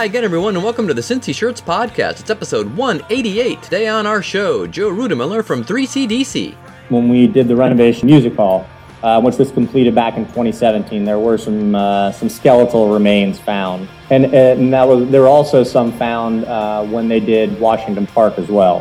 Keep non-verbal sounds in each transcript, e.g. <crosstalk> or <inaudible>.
Hi again, everyone, and welcome to the Cincy Shirts Podcast. It's episode 188. Today on our show, Joe Rudemiller from 3CDC. when we did the renovation music hall, uh, which was completed back in 2017, there were some uh, some skeletal remains found, and, and that was there were also some found uh, when they did Washington Park as well.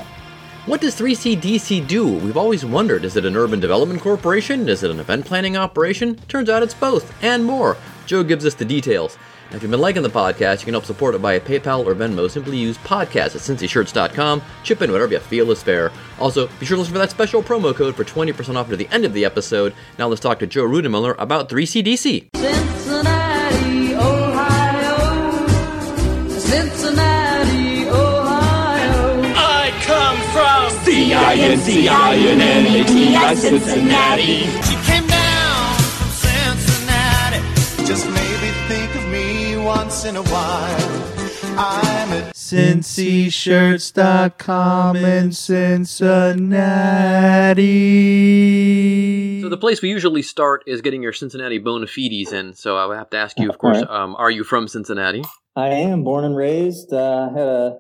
What does 3CDC do? We've always wondered is it an urban development corporation? Is it an event planning operation? Turns out it's both and more. Joe gives us the details. And if you've been liking the podcast, you can help support it by a PayPal or Venmo. Simply use podcast at cincyshirts.com. Chip in whatever you feel is fair. Also, be sure to listen for that special promo code for 20% off to the end of the episode. Now let's talk to Joe Rudemiller about 3CDC. Cincinnati, Ohio. Cincinnati, Ohio. I come from C-I-N-C-I-N-N-A-T-I, Cincinnati. She came down from Cincinnati. Just maybe think of me once in a while. I'm a cincyshirts.com in Cincinnati. So the place we usually start is getting your Cincinnati bona fides in. So I would have to ask you, of course, Alright. um, are you from Cincinnati? I am born and raised. Uh, had a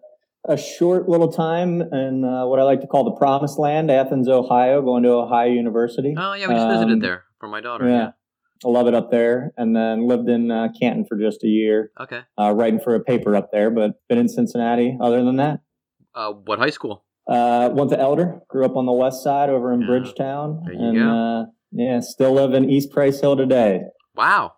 a short little time in uh, what I like to call the Promised Land, Athens, Ohio, going to Ohio University. Oh yeah, we just visited Um, there for my daughter. Yeah. Yeah. I love it up there, and then lived in uh, Canton for just a year. Okay. uh, writing for a paper up there, but been in Cincinnati. Other than that, Uh, what high school? uh, went to Elder, grew up on the west side over in Yeah. Bridgetown, There you and go. Uh, yeah, still live in East Price Hill today. Wow.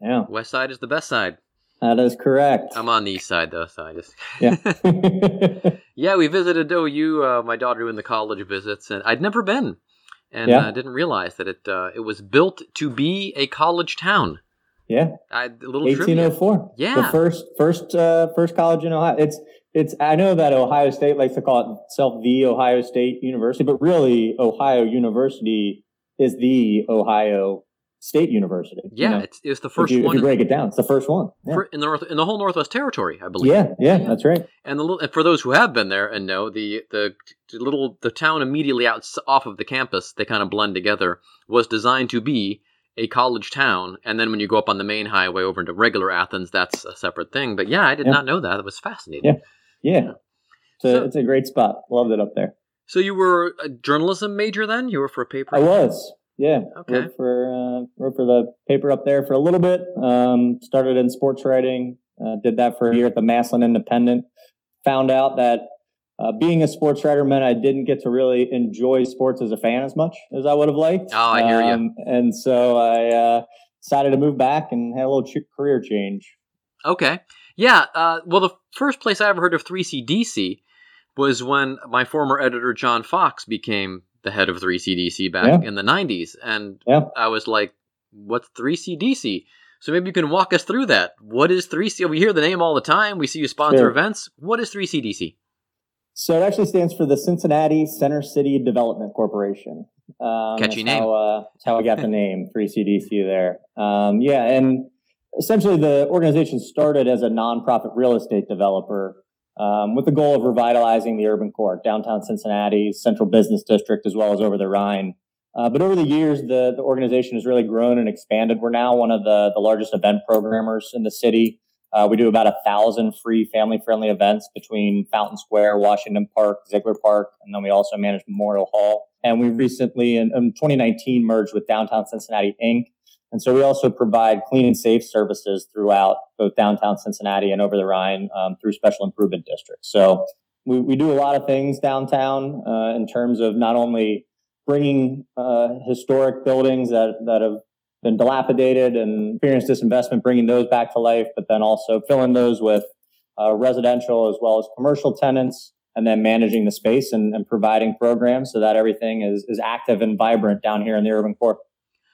Yeah, West side is the best side. that is correct. I'm on the east side though, so I just yeah, <laughs> <laughs> yeah. We visited OU. Uh, my daughter doing the college visits, and I'd never been, and Yeah. uh, didn't realize that it uh, it was built to be a college town. yeah. I, a little Eighteen trivia. oh. Yeah. the first first uh, first college in Ohio. It's it's. I know that Ohio State likes to call itself the Ohio State University, but really Ohio University is the Ohio State University. you Yeah, know, it's, it was the if first you, if one you in, break it down, it's the first one. Yeah, for- in the north in the whole Northwest Territory, I believe. yeah, yeah, Yeah. that's right. And the little, and for those who have been there and know the the little the town immediately out off of the campus, they kind of blend together. Was designed to be a college town, and then when you go up on the main highway over into regular Athens, that's a separate thing. But yeah, I did Yeah. not know that. It was fascinating. Yeah. Yeah. It's a, So- it's a great spot. Loved it up there. So you were a journalism major then? You were for a paper? I was. Yeah. Okay. Worked for uh, worked for the paper up there for a little bit. Um, started in sports writing. Uh, did that for a year at the Massillon Independent. Found out that uh, being a sports writer meant I didn't get to really enjoy sports as a fan as much as I would have liked. Oh, I hear. Um, And so I uh, decided to move back and had a little ch- career change. Okay. Yeah. Uh, well, the first place I ever heard of 3CDC was when my former editor John Fox became the head of 3CDC back Yeah. in the 90s. And Yeah. I was like, what's 3CDC? So maybe you can walk us through that. What is 3C? We hear the name all the time. We see you sponsor Sure. events. What is 3CDC? So it actually stands for the Cincinnati Center City Development Corporation. Um, Catchy that's name. How, uh, that's how I got the <laughs> name 3CDC there. Um, yeah, and essentially the organization started as a nonprofit real estate developer um, with the goal of revitalizing the urban core, downtown Cincinnati, central business district, as well as over the Rhine. Uh, but over the years, the, the organization has really grown and expanded. We're now one of the, the largest event programmers in the city. Uh, we do about a thousand free family friendly events between Fountain Square, Washington Park, Ziegler Park, and then we also manage Memorial Hall. And we recently, in, in 2019, merged with Downtown Cincinnati Inc. And so we also provide clean and safe services throughout both downtown Cincinnati and over the Rhine um, through special improvement districts. So we, we do a lot of things downtown uh, in terms of not only bringing uh, historic buildings that, that have been dilapidated and experienced disinvestment, bringing those back to life, but then also filling those with uh, residential as well as commercial tenants, and then managing the space and, and providing programs so that everything is, is active and vibrant down here in the urban core.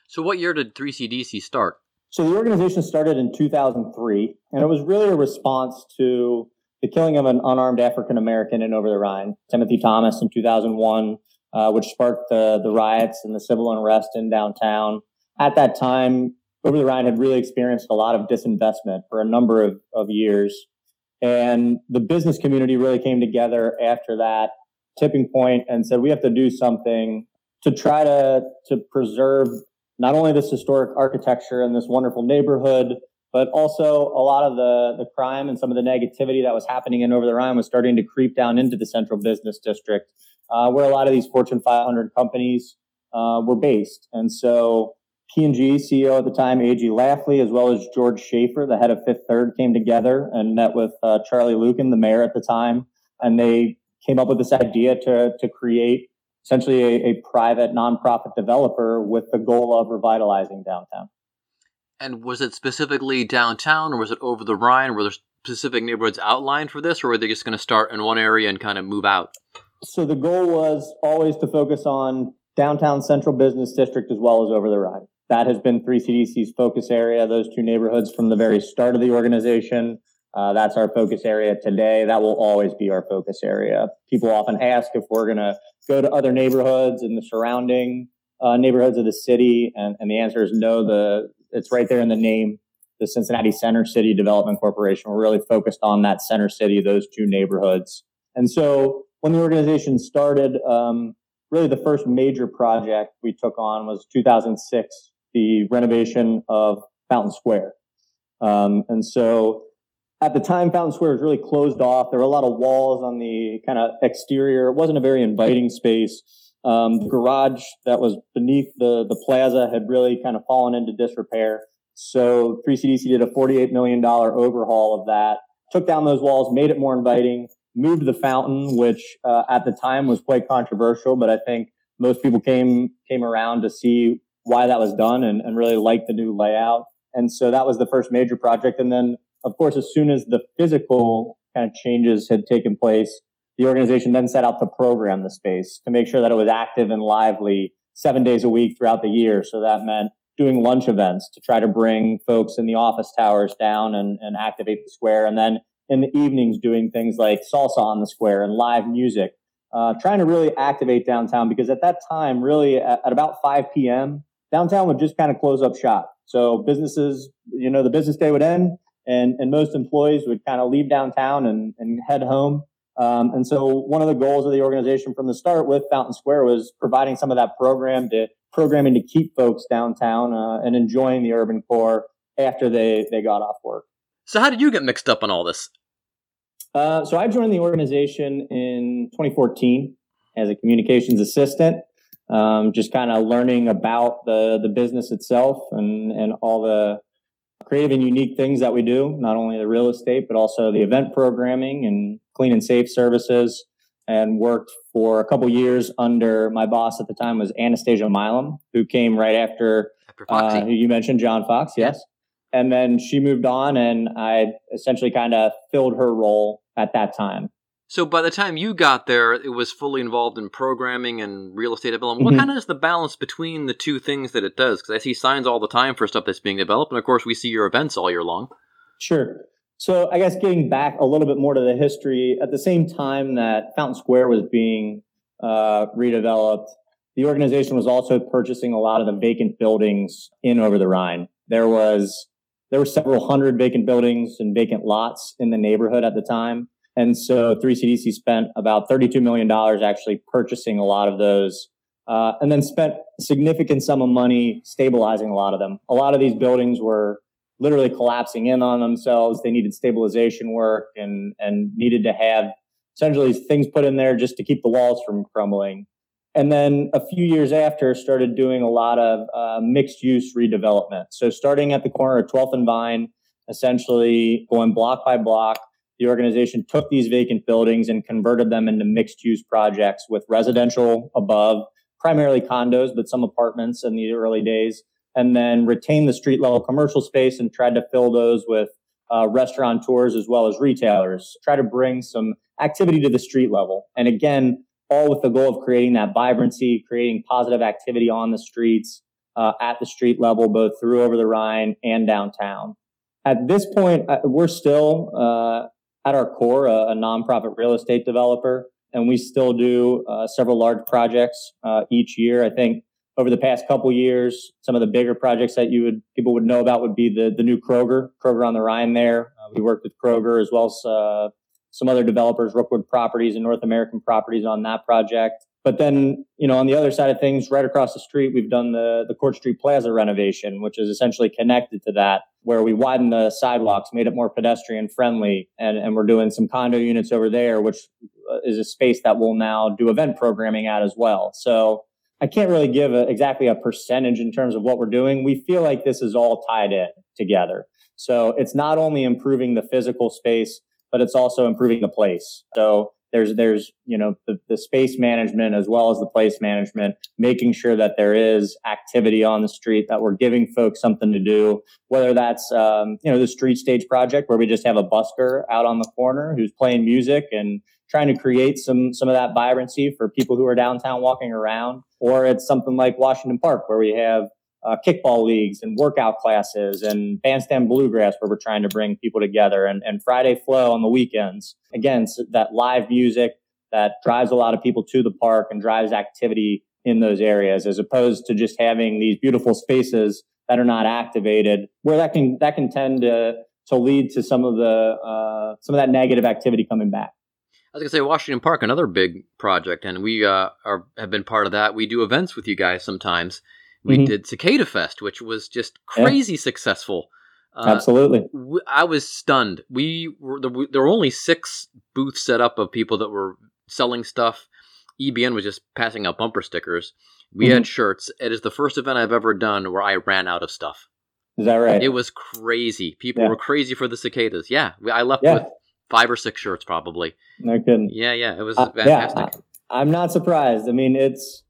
So what year did 3CDC start? So the organization started in 2003, and it was really a response to the killing of an unarmed African American in Over the Rhine, Timothy Thomas in 2001. uh, which sparked the, the riots and the civil unrest in downtown. At that time, Over the Rhine had really experienced a lot of disinvestment for a number of, of years. And the business community really came together after that tipping point and said, we have to do something to try to, to preserve not only this historic architecture and this wonderful neighborhood, but also a lot of the, the crime and some of the negativity that was happening in Over the Rhine was starting to creep down into the central business district, uh, where a lot of these Fortune 500 companies uh, were based. And so P&G CEO at the time, A.G. Lafley, as well as George Schaefer, the head of Fifth Third, came together and met with uh, Charlie Luken, the mayor at the time, and they came up with this idea to, to create essentially a, a private nonprofit developer with the goal of revitalizing downtown. And was it specifically downtown, or was it over the Rhine? Were there specific neighborhoods outlined for this, or were they just going to start in one area and kind of move out? So the goal was always to focus on downtown central business district as well as over the Rhine. That has been 3CDC's focus area, those two neighborhoods from the very start of the organization. Uh, that's our focus area today. That will always be our focus area. People often ask if we're going to go to other neighborhoods in the surrounding uh, neighborhoods of the city, and, and the answer is no. The it's right there in the name. The Cincinnati Center City Development Corporation. We're really focused on that center city, those two neighborhoods. And so when the organization started, um, really the first major project we took on was 2006, the renovation of Fountain Square. Um, and so at the time, Fountain Square was really closed off. There were a lot of walls on the kind of exterior. It wasn't a very inviting space. Um, the garage that was beneath the, the plaza had really kind of fallen into disrepair. So 3CDC did a $48 million overhaul of that, took down those walls, made it more inviting, moved the fountain, which uh, at the time was quite controversial, but I think most people came came around to see why that was done and, and really liked the new layout. And so that was the first major project. And then, of course, as soon as the physical kind of changes had taken place, the organization then set out to program the space to make sure that it was active and lively seven days a week throughout the year. So that meant doing lunch events to try to bring folks in the office towers down and, and activate the square. And then in the evenings, doing things like salsa on the square and live music, uh, trying to really activate downtown because at that time, really at, at about 5 p.m., downtown would just kind of close up shop. So businesses, you know, the business day would end and, and most employees would kind of leave downtown and, and head home. Um, and so one of the goals of the organization from the start with Fountain Square was providing some of that program to programming to keep folks downtown uh, and enjoying the urban core after they, they got off work. So how did you get mixed up on all this? Uh, so I joined the organization in 2014 as a communications assistant, um, just kind of learning about the the business itself and and all the creative and unique things that we do, not only the real estate, but also the event programming and clean and safe services. And worked for a couple years under my boss at the time was Anastasia Mileham, who came right after, uh, who you mentioned, John Fox. Yes. And then she moved on, and I essentially kind of filled her role at that time. So by the time you got there, it was fully involved in programming and real estate development. Mm-hmm. What kind of is the balance between the two things that it does? Because I see signs all the time for stuff that's being developed, and of course we see your events all year long. Sure. So I guess getting back a little bit more to the history, at the same time that Fountain Square was being uh, redeveloped, the organization was also purchasing a lot of the vacant buildings in Over the Rhine. There was there were several hundred vacant buildings and vacant lots in the neighborhood at the time. And so 3CDC spent about $32 million actually purchasing a lot of those, uh, and then spent significant sum of money stabilizing a lot of them. A lot of these buildings were literally collapsing in on themselves. They needed stabilization work and, and needed to have essentially things put in there just to keep the walls from crumbling. And then a few years after, started doing a lot of uh, mixed use redevelopment. So starting at the corner of 12th and Vine, essentially going block by block, the organization took these vacant buildings and converted them into mixed use projects with residential above, primarily condos, but some apartments in the early days, and then retained the street level commercial space and tried to fill those with uh, restaurateurs as well as retailers. Try to bring some activity to the street level. And again, all with the goal of creating that vibrancy, creating positive activity on the streets, uh, at the street level, both through over the Rhine and downtown. At this point, uh, we're still uh, at our core a, a nonprofit real estate developer. and we still do uh, several large projects uh, each year. I think over the past couple years, some of the bigger projects that you would people would know about would be the the new Kroger, Kroger on the Rhine. There, uh, we worked with Kroger as well as uh, some other developers, Rookwood Properties and North American Properties on that project. But then, you know, on the other side of things, right across the street, we've done the the Court Street Plaza renovation, which is essentially connected to that, where we widened the sidewalks, made it more pedestrian friendly, and and we're doing some condo units over there, which uh, is a space that we'll now do event programming at as well. So I can't really give a, exactly a percentage in terms of what we're doing. We feel like this is all tied in together. So it's not only improving the physical space, but it's also improving the place. So there's there's you know the, the space management as well as the place management, making sure that there is activity on the street, that we're giving folks something to do. Whether that's um, you know the street stage project where we just have a busker out on the corner who's playing music and trying to create some some of that vibrancy for people who are downtown walking around, or it's something like Washington Park where we have uh, kickball leagues and workout classes and bandstand bluegrass where we're trying to bring people together and, and Friday flow on the weekends. Again, so that live music that drives a lot of people to the park and drives activity in those areas as opposed to just having these beautiful spaces that are not activated where that can that can tend to to lead to some of the uh, some of that negative activity coming back. I was gonna say Washington Park, another big project, and we uh, are have been part of that. We do events with you guys sometimes, we mm-hmm. did Cicada Fest, which was just crazy yeah. successful. Uh, Absolutely. I was stunned. We were there were only six booths set up of people that were selling stuff. EBN was just passing out bumper stickers. We mm-hmm. had shirts. It is the first event I've ever done where I ran out of stuff. Is that right? It was crazy. People yeah. were crazy for the cicadas. Yeah, I left yeah. with five or six shirts probably. No kidding. Yeah, yeah, it was uh, fantastic. Yeah, I'm not surprised. I mean, it's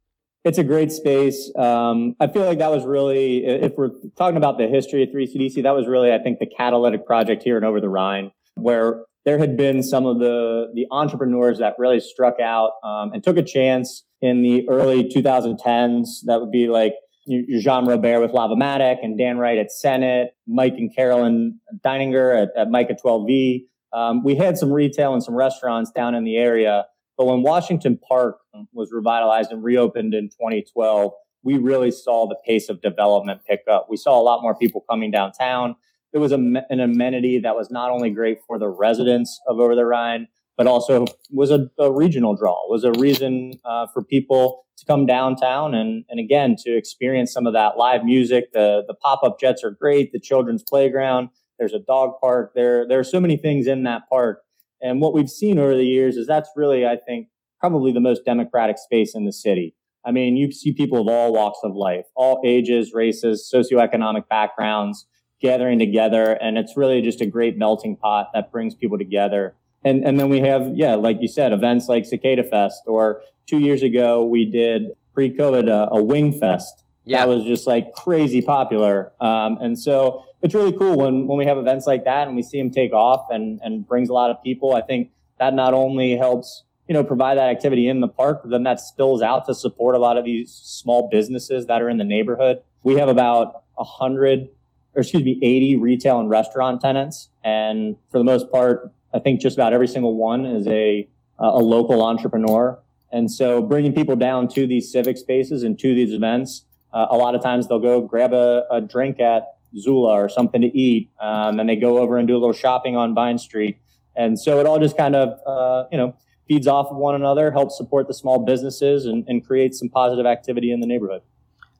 it's a great space. Um, I feel like that was really, if we're talking about the history of 3CDC, that was really, I think, the catalytic project here and over the Rhine, where there had been some of the the entrepreneurs that really struck out um, and took a chance in the early 2010s. That would be like Jean Robert with Lavomatic and Dan Wright at Senate, Mike and Carolyn Deininger at, at Mica 12V. Um, we had some retail and some restaurants down in the area but when Washington Park was revitalized and reopened in 2012, we really saw the pace of development pick up. We saw a lot more people coming downtown. It was a, an amenity that was not only great for the residents of Over the Rhine, but also was a, a regional draw, was a reason uh, for people to come downtown and, and again, to experience some of that live music. The, the pop up jets are great, the children's playground, there's a dog park. There, there are so many things in that park and what we've seen over the years is that's really, I think, probably the most democratic space in the city. I mean, you see people of all walks of life, all ages, races, socioeconomic backgrounds gathering together. And it's really just a great melting pot that brings people together. And, and then we have, yeah, like you said, events like Cicada Fest, or two years ago, we did pre COVID uh, a Wing Fest. Yeah. That was just like crazy popular. Um, and so it's really cool when when we have events like that and we see them take off and and brings a lot of people. I think that not only helps you know provide that activity in the park, but then that spills out to support a lot of these small businesses that are in the neighborhood. We have about a hundred or excuse me, 80 retail and restaurant tenants. And for the most part, I think just about every single one is a, a local entrepreneur. And so bringing people down to these civic spaces and to these events, uh, a lot of times they'll go grab a, a drink at Zula or something to eat. Um, and they go over and do a little shopping on Vine Street. And so it all just kind of, uh, you know, feeds off of one another, helps support the small businesses, and, and creates some positive activity in the neighborhood.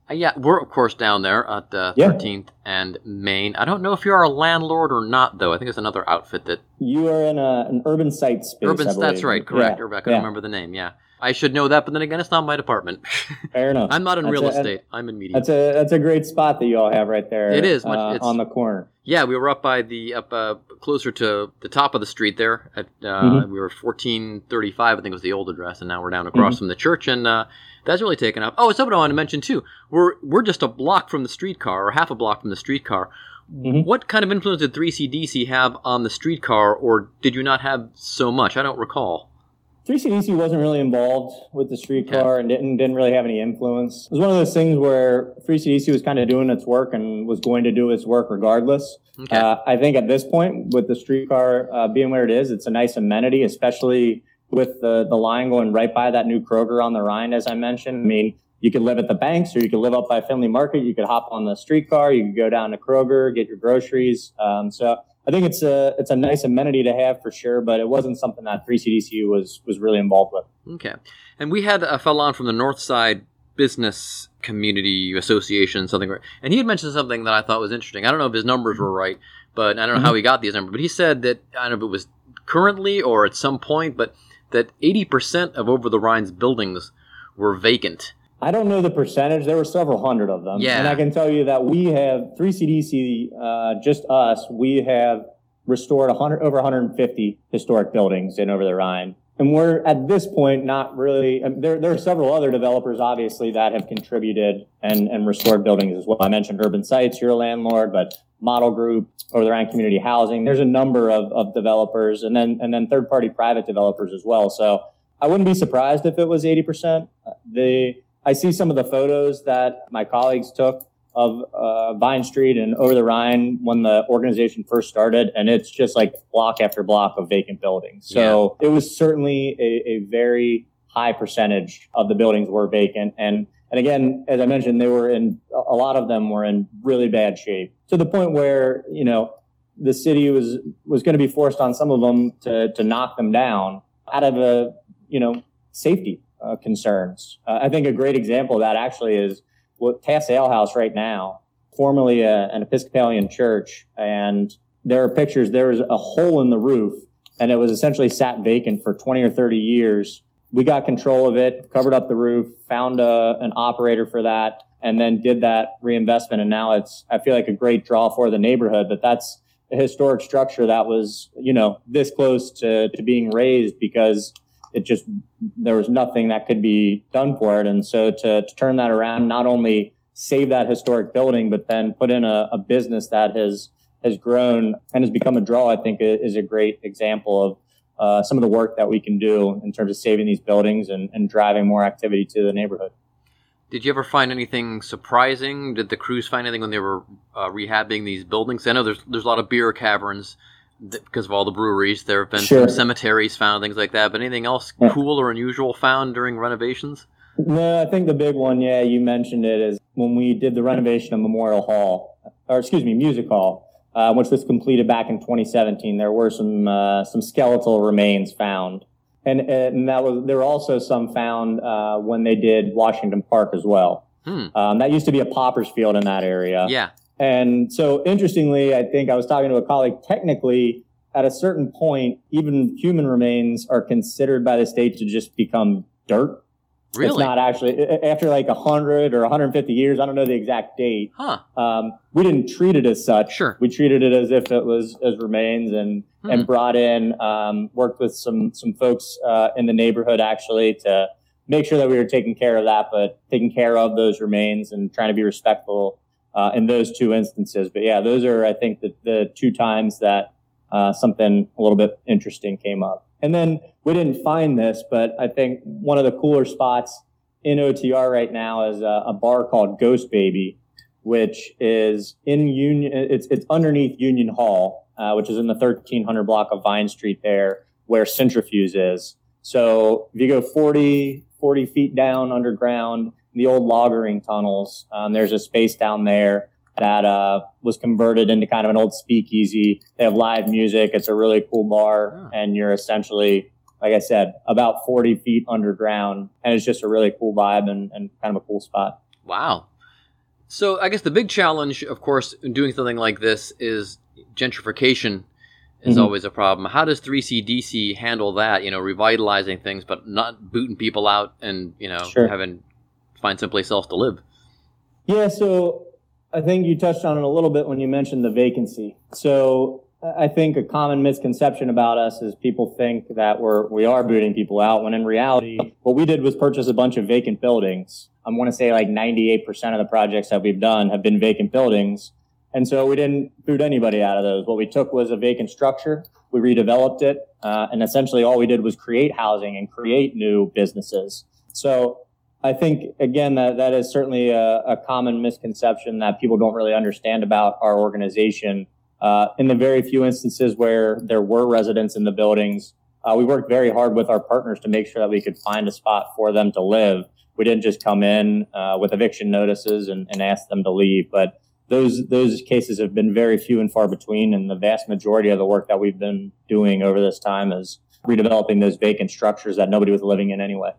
Uh, yeah, we're of course down there at uh, 13th and Main. I don't know if you are a landlord or not, though. I think it's another outfit that you are in a, an urban site space. Urban, that's right, correct. Yeah. I can yeah. remember the name. Yeah, I should know that, but then again, it's not my department. <laughs> Fair enough. I'm not in that's real a, estate. I'm in media. That's a that's a great spot that you all have right there. It is much, uh, on the corner. Yeah, we were up by the up uh, closer to the top of the street there. At uh, mm-hmm. we were 1435, I think was the old address, and now we're down across mm-hmm. from the church, and uh, that's really taken up. Oh, something I want to mention too. We're we're just a block from the streetcar, or half a block from the streetcar. Mm-hmm. What kind of influence did 3CDC have on the streetcar, or did you not have so much? I don't recall. 3CDC wasn't really involved with the streetcar and didn't didn't really have any influence. It was one of those things where 3CDC was kind of doing its work and was going to do its work regardless. Okay. Uh, I think at this point, with the streetcar uh, being where it is, it's a nice amenity, especially with the, the line going right by that new Kroger on the Rhine, as I mentioned. I mean, you could live at the banks or you could live up by Findlay Market. You could hop on the streetcar. You could go down to Kroger, get your groceries. Um, so I think it's a it's a nice amenity to have for sure, but it wasn't something that 3CDCU was was really involved with. Okay, and we had a fellow on from the North Side Business Community Association, something, and he had mentioned something that I thought was interesting. I don't know if his numbers were right, but I don't know mm-hmm. how he got these numbers. But he said that I don't know if it was currently or at some point, but that 80% of Over the Rhine's buildings were vacant. I don't know the percentage. There were several hundred of them. Yeah. And I can tell you that we have, 3CDC, uh, just us, we have restored 100, over 150 historic buildings in Over the Rhine. And we're at this point not really, there, there are several other developers, obviously, that have contributed and, and restored buildings as well. I mentioned Urban Sites, you're a landlord, but Model Group, Over the Rhine Community Housing. There's a number of, of developers and then, and then third party private developers as well. So I wouldn't be surprised if it was 80%. The, I see some of the photos that my colleagues took of uh, Vine Street and Over the Rhine when the organization first started, and it's just like block after block of vacant buildings. So yeah. it was certainly a, a, very high percentage of the buildings were vacant, and and again, as I mentioned, they were in a lot of them were in really bad shape to the point where you know the city was was going to be forced on some of them to to knock them down out of a you know safety uh, concerns. Uh, I think a great example of that actually is what Taft's Ale House right now, formerly a, an Episcopalian church, and there are pictures. There was a hole in the roof, and it was essentially sat vacant for 20 or 30 years. We got control of it, covered up the roof, found a, an operator for that, and then did that reinvestment. And now it's, I feel like a great draw for the neighborhood. But that's a historic structure that was, you know, this close to, to being razed because it just there was nothing that could be done for it. And so to, to turn that around, not only save that historic building, but then put in a, a business that has has grown and has become a draw, I think is a great example of uh, some of the work that we can do in terms of saving these buildings and, and driving more activity to the neighborhood. Did you ever find anything surprising? Did the crews find anything when they were uh, rehabbing these buildings? I know there's there's a lot of beer caverns because of all the breweries. There have been sure. some cemeteries found, things like that. But anything else yeah. cool or unusual found during renovations? No, I think the big one, yeah, you mentioned it, is when we did the renovation of Memorial Hall, or excuse me, Music Hall, uh, which was completed back in 2017. There were some uh, some skeletal remains found, and and that was there were also some found uh, when they did Washington Park as well. Hmm. Um, that used to be a poppers field in that area. Yeah. And so, interestingly, I think I was talking to a colleague. Technically, at a certain point, even human remains are considered by the state to just become dirt. Really? It's not actually after like 100 or 150 years. I don't know the exact date. Huh. Um, we didn't treat it as such. Sure. We treated it as if it was as remains and hmm. and brought in um, worked with some some folks uh, in the neighborhood actually to make sure that we were taking care of that, but taking care of those remains and trying to be respectful uh, in those two instances. But yeah, those are, I think, the, the two times that uh, something a little bit interesting came up. And then we didn't find this, but I think one of the cooler spots in OTR right now is a, a bar called Ghost Baby, which is in Union. It's it's underneath Union Hall, uh, which is in the 1300 block of Vine Street there, where Cintrifuse is. So if you go 40 40 feet down underground, the old lagering tunnels. Um, there's a space down there that uh, was converted into kind of an old speakeasy. They have live music. It's a really cool bar, oh. and you're essentially, like I said, about 40 feet underground, and it's just a really cool vibe and, and kind of a cool spot. Wow. So I guess the big challenge, of course, in doing something like this is gentrification is mm-hmm. always a problem. How does 3CDC handle that? You know, revitalizing things, but not booting people out and you know sure. having find someplace else to live. Yeah, so I think you touched on it a little bit when you mentioned the vacancy. So I think a common misconception about us is people think that we're we are booting people out when in reality what we did was purchase a bunch of vacant buildings. I want to say like 98% of the projects that we've done have been vacant buildings. And so we didn't boot anybody out of those. What we took was a vacant structure, we redeveloped it, uh, and essentially all we did was create housing and create new businesses. So I think again that that is certainly a, a, common misconception that people don't really understand about our organization. Uh, in the very few instances where there were residents in the buildings, uh, we worked very hard with our partners to make sure that we could find a spot for them to live. We didn't just come in uh, with eviction notices and, and ask them to leave, but those those cases have been very few and far between. And the vast majority of the work that we've been doing over this time is redeveloping those vacant structures that nobody was living in anyway.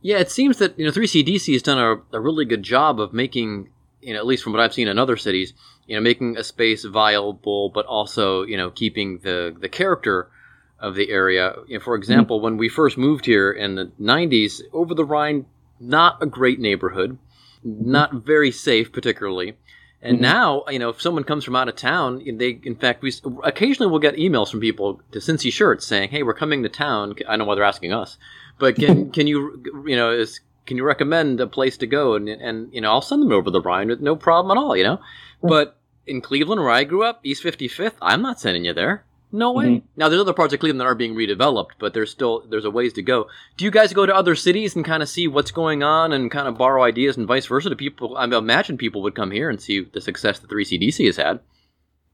Yeah, it seems that you know 3CDC has done a, a really good job of making, you know, at least from what I've seen in other cities, you know, making a space viable, but also you know keeping the the character of the area. You know, for example, mm-hmm. when we first moved here in the 90s, over the Rhine, not a great neighborhood, not very safe particularly. And mm-hmm. now, you know, if someone comes from out of town, they, in fact, we occasionally will get emails from people to Cincy Shirts saying, "Hey, we're coming to town." I don't know why they're asking us, but can <laughs> can you, you know, is can you recommend a place to go? And and you know, I'll send them over the Rhine with no problem at all, you know. But in Cleveland, where I grew up, East 55th, I'm not sending you there. No way. Mm-hmm. Now there's other parts of Cleveland that are being redeveloped, but there's still there's a ways to go. Do you guys go to other cities and kind of see what's going on and kind of borrow ideas and vice versa? To people, I imagine people would come here and see the success that 3CDC has had.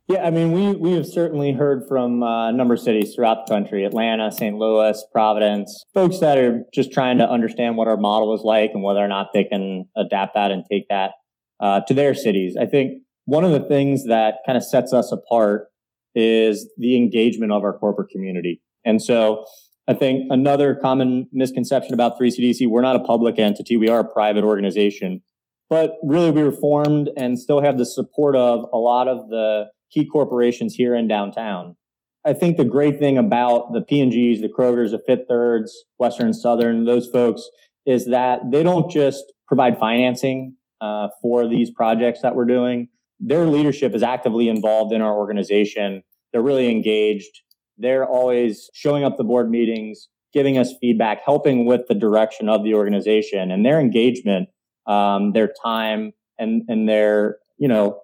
Yeah, I mean, we we have certainly heard from uh, a number of cities throughout the country: Atlanta, St. Louis, Providence. Folks that are just trying to understand what our model is like and whether or not they can adapt that and take that uh, to their cities. I think one of the things that kind of sets us apart is the engagement of our corporate community. And so I think another common misconception about 3CDC, we're not a public entity. We are a private organization, but really we were formed and still have the support of a lot of the key corporations here in downtown. I think the great thing about the P&Gs, the Krogers, the Fifth Thirds, Western Southern, those folks is that they don't just provide financing uh, for these projects that we're doing their leadership is actively involved in our organization. They're really engaged. They're always showing up the board meetings, giving us feedback, helping with the direction of the organization and their engagement, um, their time and, and their, you know,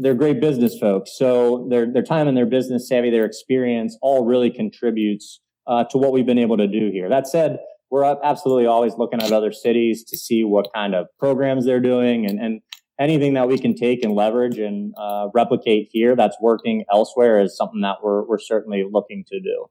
they're great business folks. So their, their time and their business savvy, their experience all really contributes uh, to what we've been able to do here. That said, we're absolutely always looking at other cities to see what kind of programs they're doing and, and anything that we can take and leverage and uh, replicate here that's working elsewhere is something that we're, we're certainly looking to do.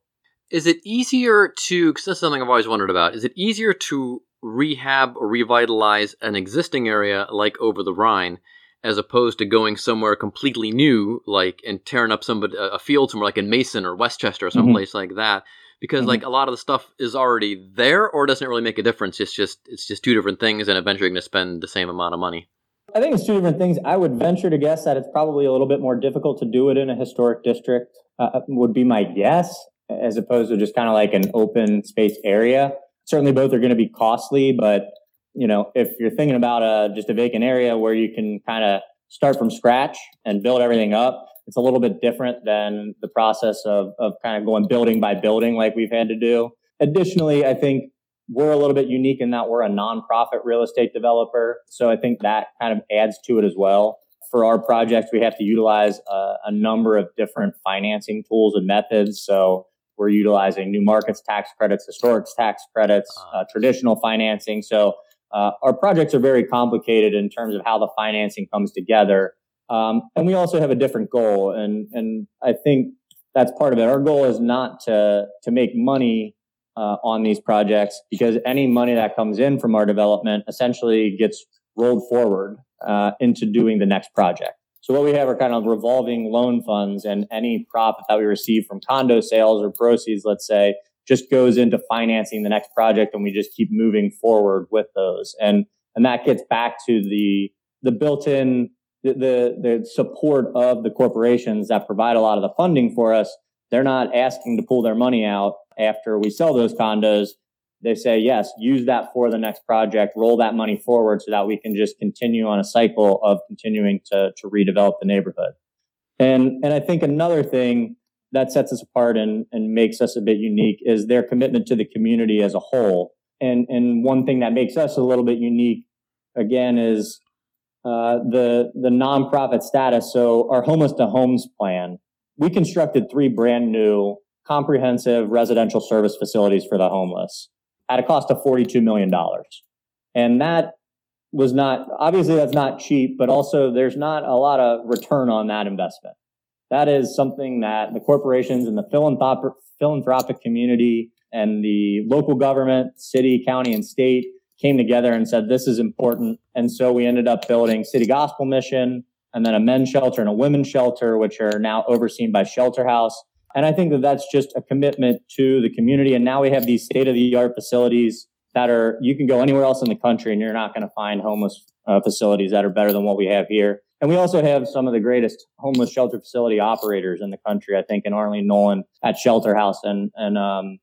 Is it easier to, because that's something I've always wondered about, is it easier to rehab or revitalize an existing area like over the Rhine as opposed to going somewhere completely new, like and tearing up somebody a field somewhere like in Mason or Westchester or mm-hmm. someplace mm-hmm. like that? Because mm-hmm. like a lot of the stuff is already there, or doesn't it really make a difference? It's just it's just two different things, and eventually you're going to spend the same amount of money. I think it's two different things. I would venture to guess that it's probably a little bit more difficult to do it in a historic district, uh, uh would be my guess, as opposed to just kind of like an open space area. Certainly both are going to be costly, but you know, if you're thinking about a, uh, just a vacant area where you can kind of start from scratch and build everything up, it's a little bit different than the process of, of kind of going building by building like we've had to do. Additionally, I think we're a little bit unique in that we're a nonprofit real estate developer. So I think that kind of adds to it as well. For our projects, we have to utilize a, a number of different financing tools and methods. So we're utilizing new markets tax credits, historic tax credits, uh, uh traditional financing. So uh, our projects are very complicated in terms of how the financing comes together. Um, and we also have a different goal. And, and I think that's part of it. Our goal is not to, to make money uh, on these projects because any money that comes in from our development essentially gets rolled forward uh, into doing the next project. So what we have are kind of revolving loan funds, and any profit that we receive from condo sales or proceeds, let's say, just goes into financing the next project, and we just keep moving forward with those. And and that gets back to the the built-in the, the, the support of the corporations that provide a lot of the funding for us. They're not asking to pull their money out after we sell those condos, they say, yes, use that for the next project, roll that money forward so that we can just continue on a cycle of continuing to, to redevelop the neighborhood. And, and I think another thing that sets us apart and, and makes us a bit unique is their commitment to the community as a whole. And, and one thing that makes us a little bit unique, again, is uh, the, the nonprofit status. So our homeless to homes plan, we constructed three brand new comprehensive residential service facilities for the homeless at a cost of $42 million. And that was not, obviously, that's not cheap, but also there's not a lot of return on that investment. That is something that the corporations and the philanthropic, philanthropic community and the local government, city, county, and state came together and said, this is important. And so we ended up building City Gospel Mission and then a men's shelter and a women's shelter, which are now overseen by Shelter House. And I think that that's just a commitment to the community. And now we have these state of the art facilities that are, you can go anywhere else in the country and you're not going to find homeless uh, facilities that are better than what we have here. And we also have some of the greatest homeless shelter facility operators in the country, I think, in Arlene Nolan at Shelter House and, and, um,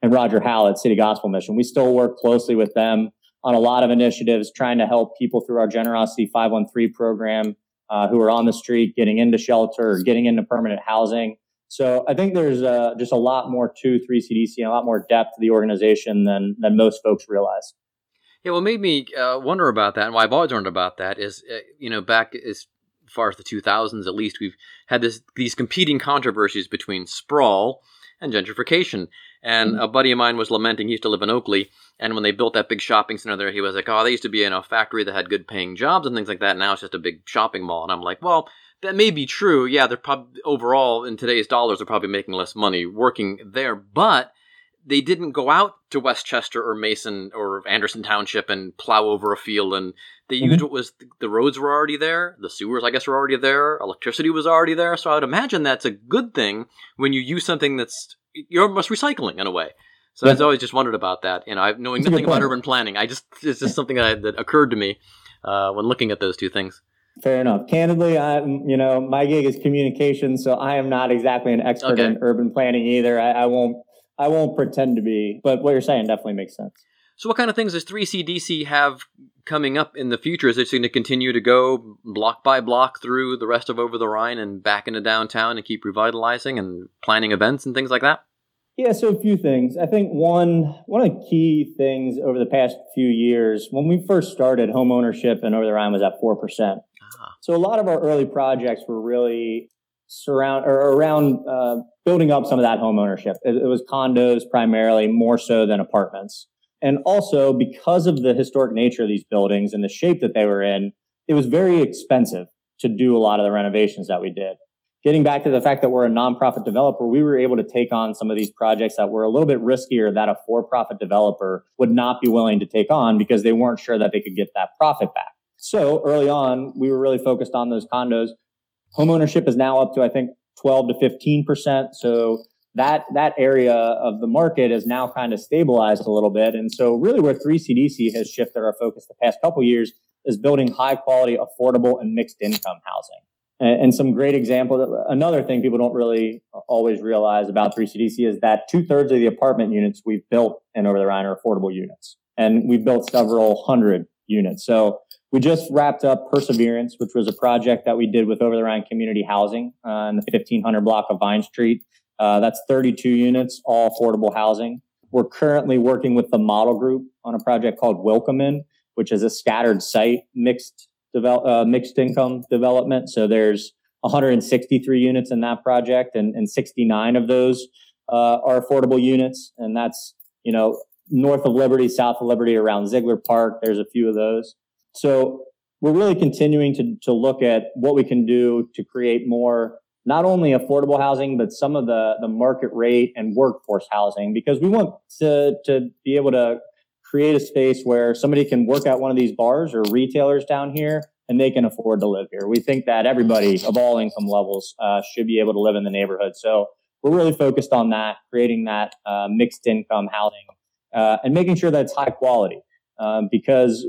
and Roger Howell at City Gospel Mission. We still work closely with them on a lot of initiatives trying to help people through our Generosity 513 program uh, who are on the street getting into shelter or getting into permanent housing. So I think there's uh, just a lot more to 3CDC and a lot more depth to the organization than than most folks realize. Yeah, what made me uh, wonder about that, and why I've always wondered about that, is uh, you know back as far as the 2000s, at least we've had this these competing controversies between sprawl and gentrification. And mm-hmm. a buddy of mine was lamenting, he used to live in Oakley, and when they built that big shopping center there, he was like, oh, they used to be in a factory that had good paying jobs and things like that. Now it's just a big shopping mall. And I'm like, well, that may be true. Yeah, they're probably overall in today's dollars, they're probably making less money working there, but they didn't go out to Westchester or Mason or Anderson Township and plow over a field and they mm-hmm. used what was the roads were already there, the sewers I guess were already there, electricity was already there. So I would imagine that's a good thing when you use something that's you're almost recycling in a way. So I've always just wondered about that. You know, I've knowing nothing about urban planning. I just it's just something that, I, that occurred to me uh, when looking at those two things. Fair enough. Candidly, I'm you know my gig is communication, so I am not exactly an expert okay. in urban planning either. I, I won't I won't pretend to be, but what you're saying definitely makes sense. So, what kind of things does 3CDC have coming up in the future? Is it going to continue to go block by block through the rest of Over the Rhine and back into downtown and keep revitalizing and planning events and things like that? Yeah, so a few things. I think one one of the key things over the past few years, when we first started, home ownership in Over the Rhine was at four percent. Ah. So a lot of our early projects were really surround or around uh, building up some of that home ownership. It, it was condos primarily, more so than apartments. And also because of the historic nature of these buildings and the shape that they were in, it was very expensive to do a lot of the renovations that we did getting back to the fact that we're a nonprofit developer, we were able to take on some of these projects that were a little bit riskier that a for-profit developer would not be willing to take on because they weren't sure that they could get that profit back. So early on, we were really focused on those condos. Homeownership is now up to, I think, 12 to 15%. So that, that area of the market is now kind of stabilized a little bit. And so really where 3CDC has shifted our focus the past couple years is building high quality, affordable and mixed income housing. And, some great examples. Another thing people don't really always realize about 3CDC is that two thirds of the apartment units we've built in Over the Rhine are affordable units. And we've built several hundred units. So we just wrapped up Perseverance, which was a project that we did with Over the Rhine Community Housing uh, in the 1500 block of Vine Street. Uh, that's 32 units, all affordable housing. We're currently working with the model group on a project called Willkommen which is a scattered site mixed develop, uh, mixed income development. So there's 163 units in that project, and, and 69 of those uh, are affordable units, and that's you know north of Liberty, south of Liberty, around Ziegler Park. There's a few of those. So we're really continuing to to look at what we can do to create more not only affordable housing, but some of the, the market rate and workforce housing, because we want to, to be able to create a space where somebody can work at one of these bars or retailers down here and they can afford to live here. We think that everybody of all income levels uh, should be able to live in the neighborhood. So we're really focused on that, creating that uh, mixed income housing uh, and making sure that it's high quality um, because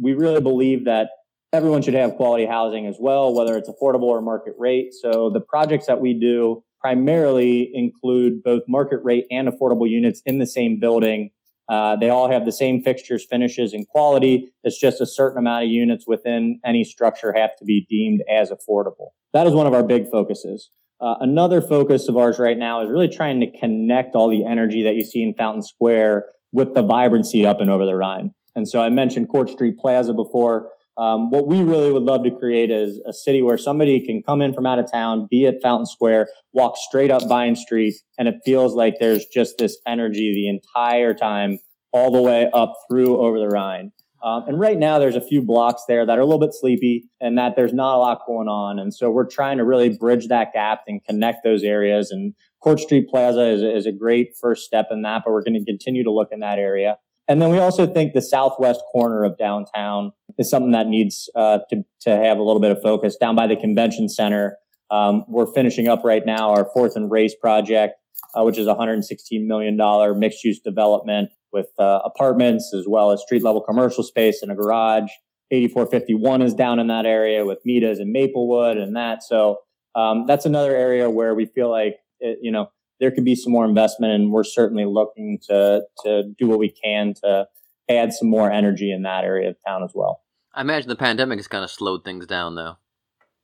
we really believe that everyone should have quality housing as well, whether it's affordable or market rate. So the projects that we do primarily include both market rate and affordable units in the same building uh, they all have the same fixtures, finishes, and quality. It's just a certain amount of units within any structure have to be deemed as affordable. That is one of our big focuses. Uh, another focus of ours right now is really trying to connect all the energy that you see in Fountain Square with the vibrancy up and over the Rhine. And so I mentioned Court Street Plaza before. Um, what we really would love to create is a city where somebody can come in from out of town, be at Fountain Square, walk straight up Vine Street, and it feels like there's just this energy the entire time, all the way up through over the Rhine. Um, and right now, there's a few blocks there that are a little bit sleepy and that there's not a lot going on. And so we're trying to really bridge that gap and connect those areas. And Court Street Plaza is, is a great first step in that, but we're going to continue to look in that area. And then we also think the southwest corner of downtown is something that needs uh, to, to have a little bit of focus down by the convention center. Um, we're finishing up right now our fourth and race project, uh, which is a $116 million mixed use development with uh, apartments as well as street level commercial space and a garage. 8451 is down in that area with Mitas and Maplewood and that. So um, that's another area where we feel like it, you know there could be some more investment, and we're certainly looking to to do what we can to add some more energy in that area of town as well. I imagine the pandemic has kind of slowed things down, though.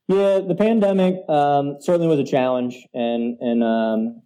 Yeah, the pandemic um, certainly was a challenge, and and um,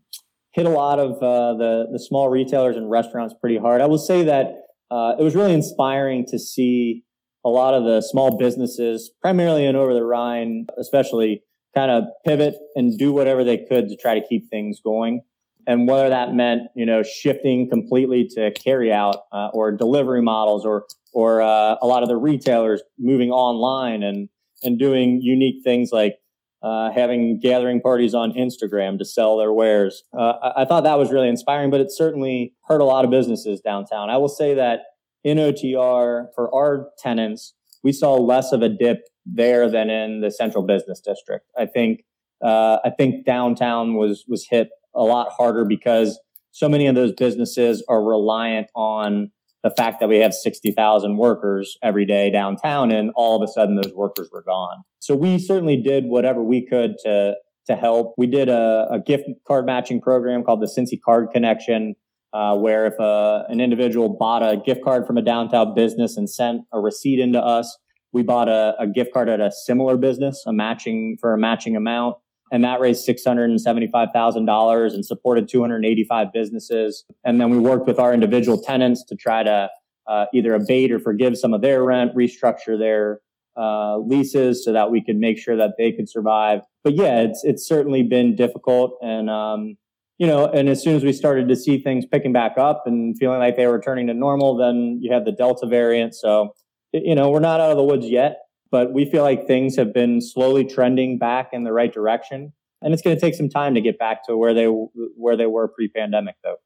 hit a lot of uh, the the small retailers and restaurants pretty hard. I will say that uh, it was really inspiring to see a lot of the small businesses, primarily in over the Rhine, especially, kind of pivot and do whatever they could to try to keep things going. And whether that meant, you know, shifting completely to carry out uh, or delivery models, or or uh, a lot of the retailers moving online and and doing unique things like uh, having gathering parties on Instagram to sell their wares. Uh, I, I, thought that was really inspiring, but it certainly hurt a lot of businesses downtown. I will say that in OTR, for our tenants, we saw less of a dip there than in the central business district. I think uh, I think downtown was was hit a lot harder because so many of those businesses are reliant on the fact that we have 60,000 workers every day downtown and all of a sudden those workers were gone. So we certainly did whatever we could to, to help. We did a, a gift card matching program called the Cincy Card Connection, uh, where if a, uh, an individual bought a gift card from a downtown business and sent a receipt into us, we bought a, a gift card at a similar business, a matching for a matching amount and that raised $675,000 and supported 285 businesses. And then we worked with our individual tenants to try to uh, either abate or forgive some of their rent, restructure their uh, leases so that we could make sure that they could survive. But yeah, it's it's certainly been difficult, and um, you know, and as soon as we started to see things picking back up and feeling like they were returning to normal, then you have the Delta variant. So you know, we're not out of the woods yet, but we feel like things have been slowly trending back in the right direction. And it's going to take some time to get back to where they where they were pre-pandemic, though.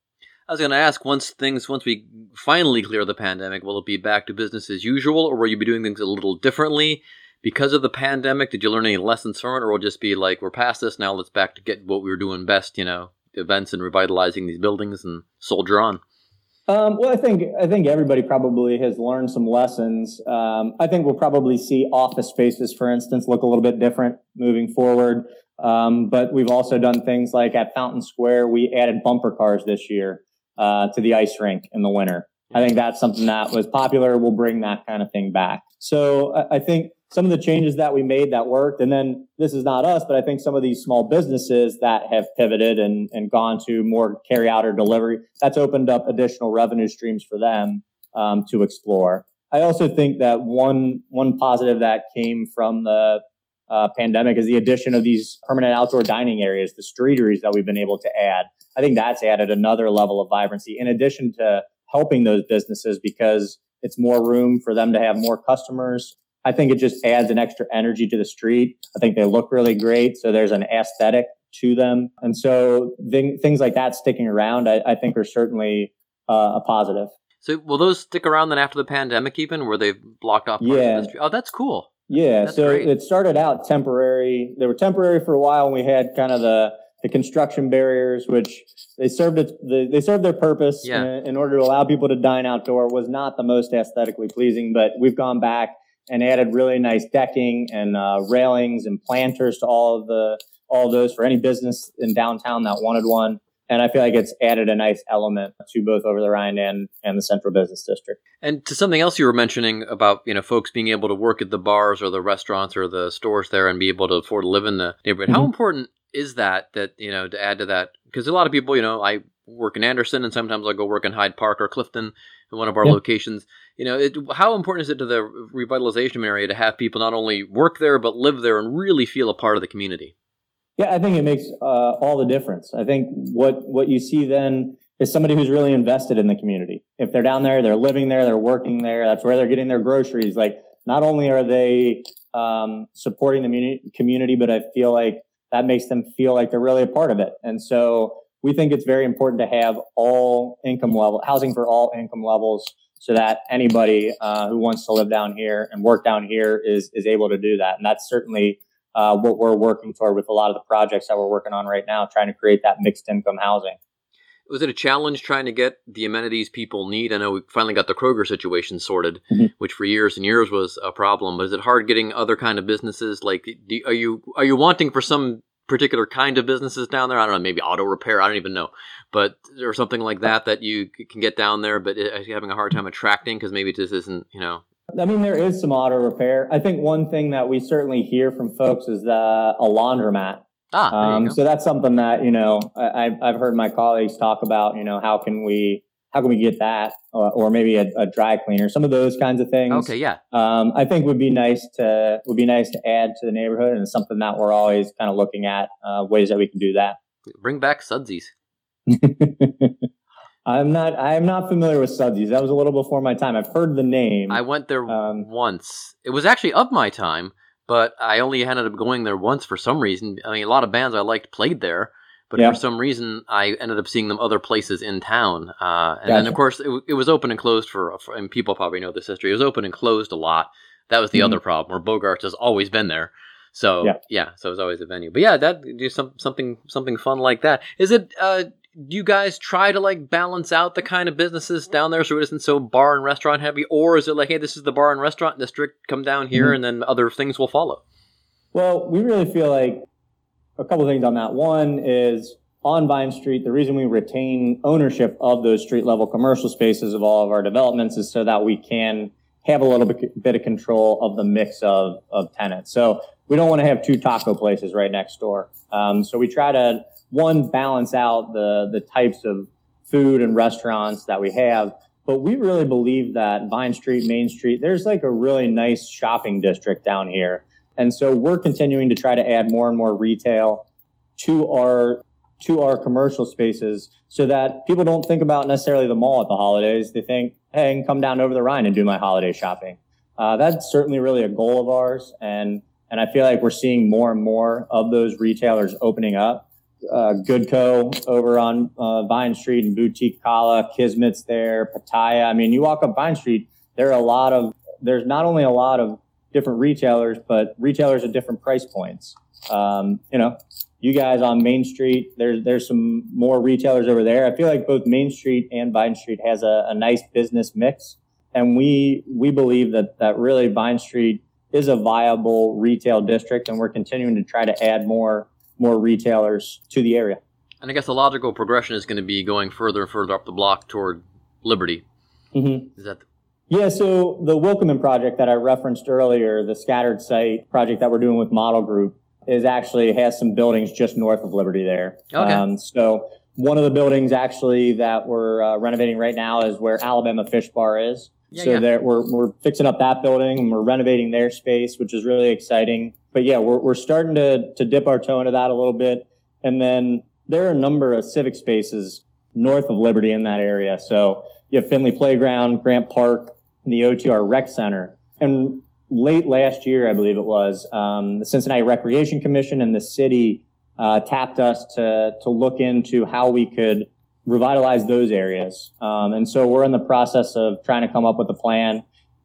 I was going to ask once things once we finally clear the pandemic, will it be back to business as usual, or will you be doing things a little differently because of the pandemic? Did you learn any lessons from it, or will it just be like we're past this now? Let's back to get what we were doing best, you know, events and revitalizing these buildings and soldier on. Um, well, I think I think everybody probably has learned some lessons. Um, I think we'll probably see office spaces, for instance, look a little bit different moving forward. Um, but we've also done things like at Fountain Square, we added bumper cars this year uh, to the ice rink in the winter. I think that's something that was popular. We'll bring that kind of thing back. So I, I think some of the changes that we made that worked. And then this is not us, but I think some of these small businesses that have pivoted and, and gone to more carry out or delivery, that's opened up additional revenue streams for them um, to explore. I also think that one one positive that came from the uh, pandemic is the addition of these permanent outdoor dining areas, the streeteries that we've been able to add. I think that's added another level of vibrancy in addition to helping those businesses because it's more room for them to have more customers I think it just adds an extra energy to the street. I think they look really great. So there's an aesthetic to them. And so th- things like that sticking around, I, I think are certainly uh, a positive. So will those stick around then after the pandemic even where they've blocked off yeah. Oh, that's cool. Yeah. That's so great. it started out temporary. They were temporary for a while and we had kind of the, the construction barriers, which they served it, the, they served their purpose Yeah. in, in order to allow people to dine outdoor was not the most aesthetically pleasing, but we've gone back and added really nice decking and uh, railings and planters to all of the all of those for any business in downtown that wanted one. And I feel like it's added a nice element to both over the Rhine and, and the central business district. And to something else you were mentioning about, you know, folks being able to work at the bars or the restaurants or the stores there and be able to afford to live in the neighborhood. How Mhm. important is that, that, you know, to add to that? Because a lot of people, you know, I work in Anderson and sometimes I go work in Hyde Park or Clifton in one of our Yeah. locations. You know, it, how important is it to the revitalization area to have people not only work there, but live there and really feel a part of the community? Yeah, I think it makes uh, all the difference. I think what what you see then is somebody who's really invested in the community. If they're down there, they're living there, they're working there, that's where they're getting their groceries. Like, not only are they um, supporting the community, but I feel like that makes them feel like they're really a part of it. And so we think it's very important to have all income level housing for all income levels so that anybody uh, who wants to live down here and work down here is is able to do that. And that's certainly uh, what we're working toward with a lot of the projects that we're working on right now, trying to create that mixed income housing. Was it a challenge trying to get the amenities people need? I know we finally got the Kroger situation sorted, mm-hmm. which for years and years was a problem. But is it hard getting other kind of businesses? Like, do, are you are you wanting for some particular kind of businesses down there? I don't know, maybe auto repair. I don't even know, but or something like that that you can get down there, but having a hard time attracting because maybe this isn't, you know. I mean, there is some auto repair. I think one thing that we certainly hear from folks is that a laundromat. Ah, um, so that's something that you know I, I've heard my colleagues talk about. You know, how can we how can we get that? Or, or maybe a, a, dry cleaner some of those kinds of things. Okay yeah. Um, i think would be nice to would be nice to add to the neighborhood and it's something that we're always kind of looking at uh, ways that we can do that. Bring back sudsies. <laughs> I'm not i'm not familiar with sudsies. That was a little before my time. I've heard the name. I went there um, once. It was actually of my time but i only ended up going there once for some reason. I mean a lot of bands i liked played there but yeah. for some reason I ended up seeing them other places in town. Uh, and gotcha. then of course it, it, was open and closed for, for, and people probably know this history. It was open and closed a lot. That was the mm-hmm. other problem where Bogarts has always been there. So yeah. yeah, so it was always a venue. But yeah, that do some something something fun like that. Is it? Uh, do you guys try to like balance out the kind of businesses down there so it isn't so bar and restaurant heavy, or is it like, hey, this is the bar and restaurant district, come down here, mm-hmm. and then other things will follow? Well, we really feel like a couple things on that. One is on Vine Street, the reason we retain ownership of those street level commercial spaces of all of our developments is so that we can have a little bit, bit of control of the mix of, of tenants. So we don't want to have two taco places right next door. Um, so we try to one balance out the the types of food and restaurants that we have. But we really believe that Vine Street, Main Street, there's like a really nice shopping district down here. And so we're continuing to try to add more and more retail to our to our commercial spaces so that people don't think about necessarily the mall at the holidays. They think, hey, I can come down over the Rhine and do my holiday shopping. Uh, that's certainly really a goal of ours. And, and I feel like we're seeing more and more of those retailers opening up. Uh, Goodco over on uh, Vine Street and Boutique Kala, Kismet's there, Pattaya. I mean, you walk up Vine Street, there are a lot of, there's not only a lot of different retailers, but retailers at different price points. Um, you know, you guys on Main Street, there's there's some more retailers over there. I feel like both Main Street and Vine Street has a, a nice business mix, and we we believe that that really Vine Street is a viable retail district, and we're continuing to try to add more more retailers to the area. And I guess the logical progression is going to be going further and further up the block toward Liberty. Mm-hmm. Is that? Yeah, so the Willkommen project that I referenced earlier, the scattered site project that we're doing with Model Group, is actually has some buildings just north of Liberty there. Okay. Um, so one of the buildings actually that we're uh, renovating right now is where Alabama Fish Bar is. Yeah, so yeah. we're we're fixing up that building and we're renovating their space, which is really exciting. But yeah, we're we're starting to to dip our toe into that a little bit. And then there are a number of civic spaces north of Liberty in that area. So you have Findlay Playground, Grant Park, the OTR Rec Center. And late last year, I believe it was, um, the Cincinnati Recreation Commission and the city uh, tapped us to to look into how we could revitalize those areas. Um, and so we're in the process of trying to come up with a plan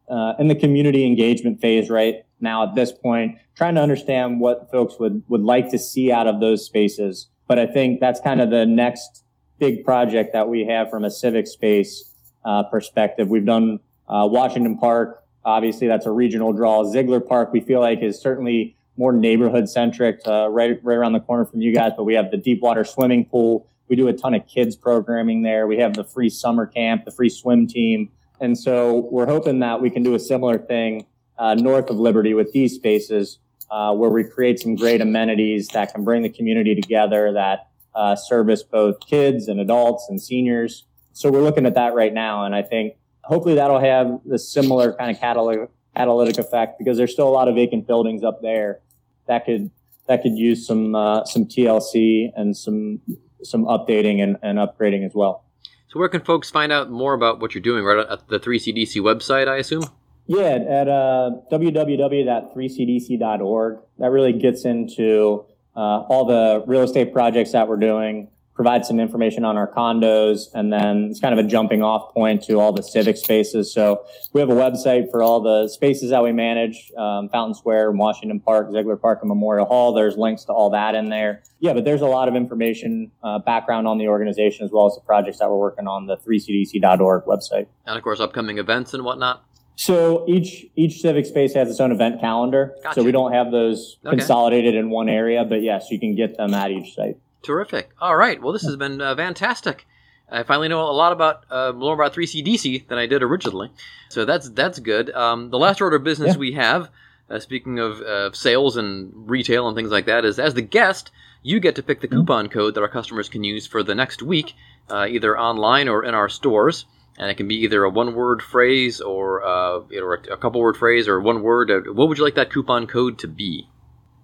uh, in the community engagement phase right now at this point, trying to understand what folks would would like to see out of those spaces. But I think that's kind of the next big project that we have from a civic space uh, perspective. We've done uh, Washington Park, Obviously, that's a regional draw. Ziegler Park, we feel like, is certainly more neighborhood centric, uh, right right around the corner from you guys. But we have the deep water swimming pool. We do a ton of kids programming there. We have the free summer camp, the free swim team, and so we're hoping that we can do a similar thing uh, north of Liberty with these spaces, uh, where we create some great amenities that can bring the community together, that uh, service both kids and adults and seniors. So we're looking at that right now, and I think hopefully that'll have the similar kind of catalytic catalytic effect because there's still a lot of vacant buildings up there that could that could use some uh, some TLC and some some updating and, and upgrading as well. So where can folks find out more about what you're doing? Right at the 3CDC website, I assume. Yeah, at uh, www.3cdc.org. That really gets into uh, all the real estate projects that we're doing, provide some information on our condos, and then it's kind of a jumping off point to all the civic spaces. So we have a website for all the spaces that we manage, um, Fountain Square, Washington Park, Ziegler Park, and Memorial Hall. There's links to all that in there. Yeah, but there's a lot of information, uh, background on the organization, as well as the projects that we're working on the 3cdc.org website. And of course, upcoming events and whatnot. So each each civic space has its own event calendar. Gotcha. So we don't have those Okay. consolidated in one area, but yes, you can get them at each site. Terrific. All right. Well, this has been uh, fantastic. I finally know a lot about uh, more about 3CDC than I did originally, so that's that's good. Um, the last order of business Yeah. we have, uh, speaking of uh, sales and retail and things like that, is as the guest, you get to pick the coupon code that our customers can use for the next week, uh, either online or in our stores. And it can be either a one-word phrase or uh, or a, a couple-word phrase or one word. Uh, What would you like that coupon code to be?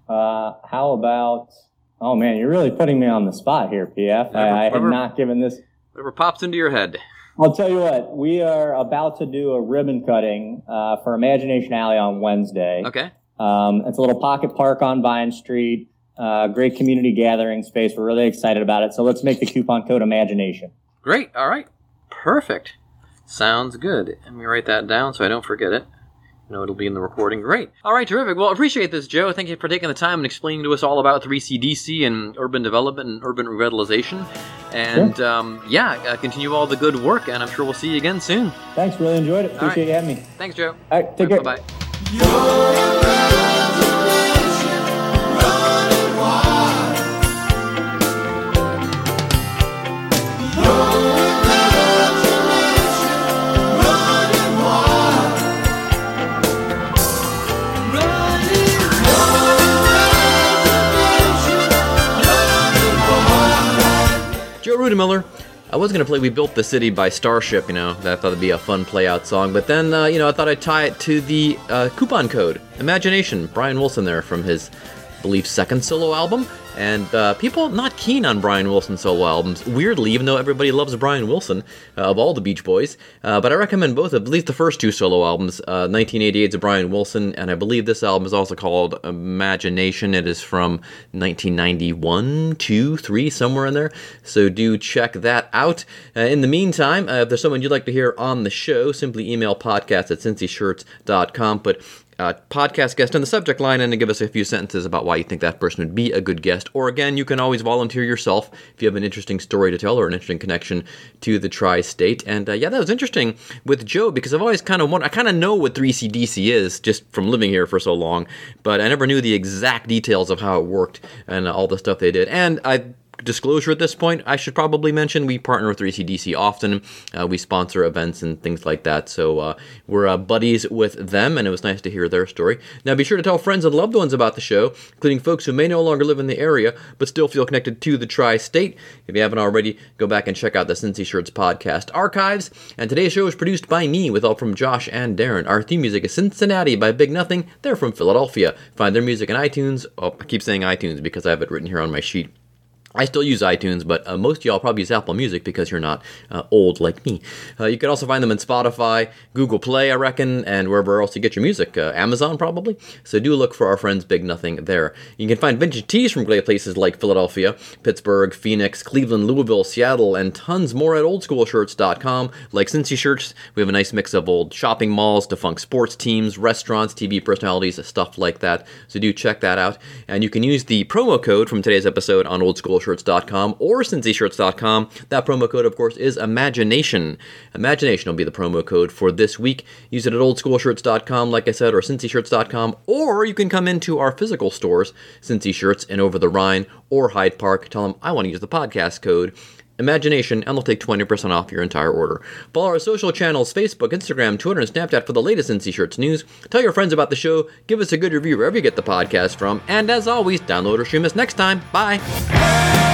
Uh, how about? Oh man, you're really putting me on the spot here, PF. I, I had not given this. Whatever pops into your head. I'll tell you what. We are about to do a ribbon cutting uh, for Imagination Alley on Wednesday. Okay. Um, it's a little pocket park on Vine Street. Uh, great community gathering space. We're really excited about it. So let's make the coupon code Imagination. Great. All right. Perfect. Sounds good. Let me write that down so I don't forget it. No, it'll be in the recording. Great. All right, terrific. Well, appreciate this, Joe. Thank you for taking the time and explaining to us all about 3CDC and urban development and urban revitalization. And um, yeah, uh, continue all the good work, and I'm sure we'll see you again soon. Thanks. Really enjoyed it. right. Appreciate you having me. Thanks, Joe. All right. Take care. Bye bye. Rudemiller. I was gonna play "We Built the City" by Starship. You know, that I thought it'd be a fun play-out song. But then, uh, you know, I thought I'd tie it to the uh, coupon code "Imagination." Brian Wilson there from his, believe, second solo album. And uh, people not keen on Brian Wilson solo albums. Weirdly, even though everybody loves Brian Wilson uh, of all the Beach Boys, uh, but I recommend both. At least the first two solo albums. Uh, 1988's of Brian Wilson, and I believe this album is also called Imagination. It is from 1991, two, three, somewhere in there. So do check that out. Uh, in the meantime, uh, if there's someone you'd like to hear on the show, simply email podcast at cincyshirts.com. Put uh, podcast guest in the subject line and give us a few sentences about why you think that person would be a good guest. Or again, you can always volunteer yourself if you have an interesting story to tell or an interesting connection to the tri-state. And uh, yeah, that was interesting with Joe because I've always kind of wondered, I kind of know what 3CDC is just from living here for so long, but I never knew the exact details of how it worked and uh, all the stuff they did. And I disclosure at this point, I should probably mention we partner with 3CDC often. Uh, we sponsor events and things like that. So uh, we're uh, buddies with them, and it was nice to hear their story. Now be sure to tell friends and loved ones about the show, including folks who may no longer live in the area but still feel connected to the tri state. If you haven't already, go back and check out the Cincy Shirts podcast archives. And today's show is produced by me with help from Josh and Darren. Our theme music is Cincinnati by Big Nothing. They're from Philadelphia. Find their music in iTunes. Oh, I keep saying iTunes because I have it written here on my sheet. I still use iTunes, but uh, most of y'all probably use Apple Music because you're not uh, old like me. Uh, you can also find them in Spotify, Google Play, I reckon, and wherever else you get your music. Uh, Amazon, probably. So do look for our friends Big Nothing there. You can find vintage tees from great places like Philadelphia, Pittsburgh, Phoenix, Cleveland, Louisville, Seattle, and tons more at oldschoolshirts.com. Like Cincy Shirts, we have a nice mix of old shopping malls, defunct sports teams, restaurants, TV personalities, stuff like that. So do check that out. And you can use the promo code from today's episode on oldschoolshirts.com or cincyshirts.com. That promo code, of course, is Imagination. Imagination will be the promo code for this week. Use it at oldschoolshirts.com, like I said, or cincyshirts.com, or you can come into our physical stores, Cincy Shirts in Over the Rhine or Hyde Park. Tell them I want to use the podcast code imagination, and they'll take 20% off your entire order. Follow our social channels Facebook, Instagram, Twitter, and Snapchat for the latest Cincy Shirts news. Tell your friends about the show, give us a good review wherever you get the podcast from, and as always, download or stream us next time. Bye.